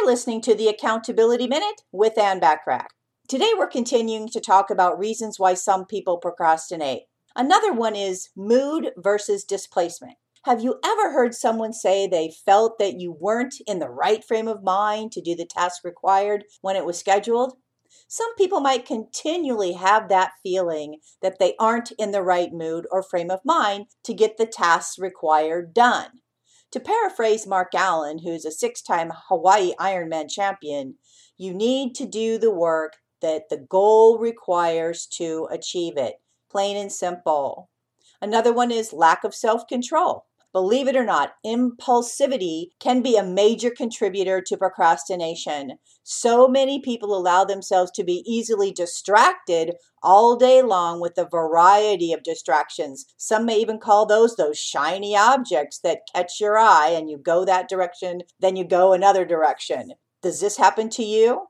You're listening to the Accountability Minute with Ann Bachrach. Today we're continuing to talk about reasons why some people procrastinate. Another one is mood versus displacement. Have you ever heard someone say they felt that you weren't in the right frame of mind to do the task required when it was scheduled? Some people might continually have that feeling that they aren't in the right mood or frame of mind to get the tasks required done. To paraphrase Mark Allen, who's a six time Hawaii Ironman champion, you need to do the work that the goal requires to achieve it. Plain and simple. Another one is lack of self control. Believe it or not, impulsivity can be a major contributor to procrastination. So many people allow themselves to be easily distracted all day long with a variety of distractions. Some may even call those those shiny objects that catch your eye and you go that direction, then you go another direction. Does this happen to you?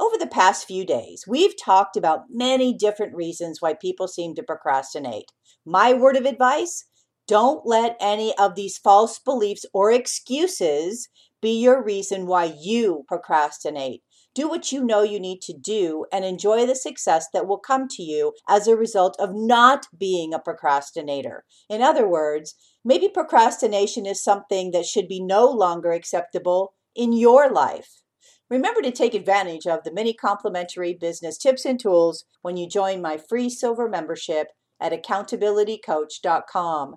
Over the past few days, we've talked about many different reasons why people seem to procrastinate. My word of advice don't let any of these false beliefs or excuses be your reason why you procrastinate. Do what you know you need to do and enjoy the success that will come to you as a result of not being a procrastinator. In other words, maybe procrastination is something that should be no longer acceptable in your life. Remember to take advantage of the many complimentary business tips and tools when you join my free silver membership at accountabilitycoach.com.